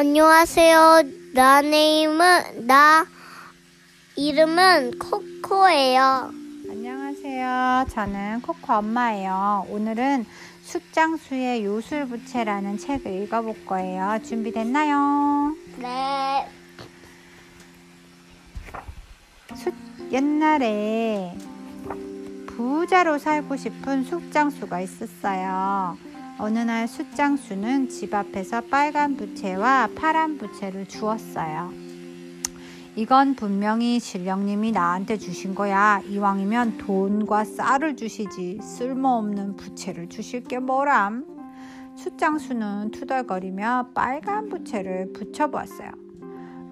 안녕하세요. 나 네임은 나 이름은 코코예요. 안녕하세요. 저는 코코 엄마예요. 오늘은 숫장수의 요술부채라는 책을 읽어볼 거예요. 준비됐나요? 네. 숫, 옛날에 부자로 살고 싶은 숫장수가 있었어요. 어느 날 숫장수는 집 앞에서 빨간 부채와 파란 부채를 주었어요. 이건 분명히 신령님이 나한테 주신 거야. 이왕이면 돈과 쌀을 주시지 쓸모없는 부채를 주실 게 뭐람. 숫장수는 투덜거리며 빨간 부채를 붙여보았어요.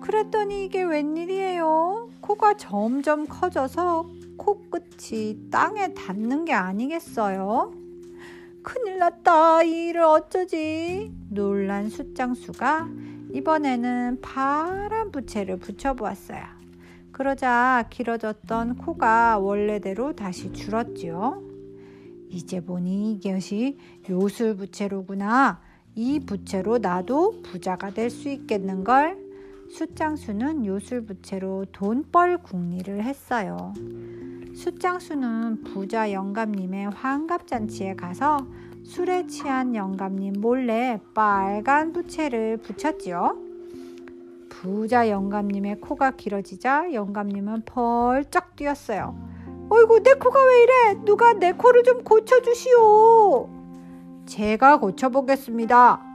그랬더니 이게 웬일이에요? 코가 점점 커져서 코끝이 땅에 닿는 게 아니겠어요? 큰일 났다. 이 일을 어쩌지? 놀란 숫장수가 이번에는 파란 부채를 붙여보았어요. 그러자 길어졌던 코가 원래대로 다시 줄었지요. 이제 보니 이것이 요술 부채로구나. 이 부채로 나도 부자가 될 수 있겠는걸? 숫장수는 요술 부채로 돈벌 궁리를 했어요. 숫장수는 부자 영감님의 환갑잔치에 가서 술에 취한 영감님 몰래 빨간 부채를 붙였지요. 부자 영감님의 코가 길어지자 영감님은 벌쩍 뛰었어요. 어이구 내 코가 왜 이래? 누가 내 코를 좀 고쳐주시오. 제가 고쳐보겠습니다.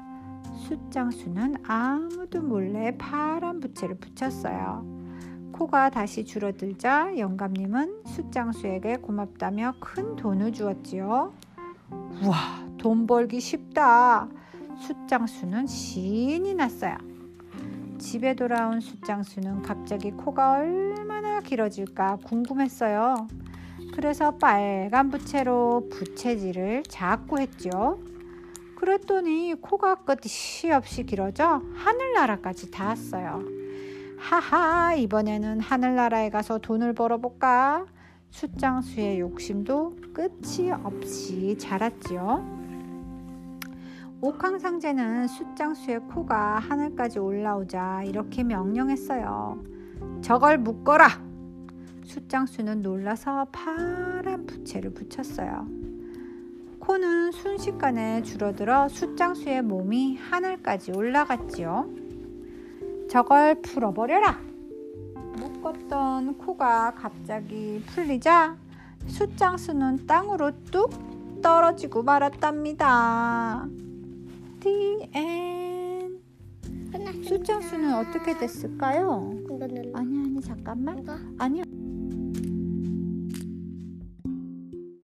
숫장수는 아무도 몰래 파란 부채를 붙였어요. 코가 다시 줄어들자 영감님은 숫장수에게 고맙다며 큰 돈을 주었지요. 우와, 돈 벌기 쉽다. 숫장수는 신이 났어요. 집에 돌아온 숫장수는 갑자기 코가 얼마나 길어질까 궁금했어요. 그래서 빨간 부채로 부채질을 자꾸 했죠. 그랬더니 코가 끝이 없이 길어져 하늘나라까지 닿았어요. 하하, 이번에는 하늘나라에 가서 돈을 벌어볼까? 숫장수의 욕심도 끝이 없이 자랐지요. 옥황상제는 숫장수의 코가 하늘까지 올라오자 이렇게 명령했어요. 저걸 묶어라! 숫장수는 놀라서 파란 부채를 붙였어요. 코는 순식간에 줄어들어 숫장수의 몸이 하늘까지 올라갔지요. 저걸 풀어버려라! 묶었던 코가 갑자기 풀리자 숫장수는 땅으로 뚝 떨어지고 말았답니다. The end. 숫장수는 어떻게 됐을까요? 아니 아니 잠깐만. 아니요.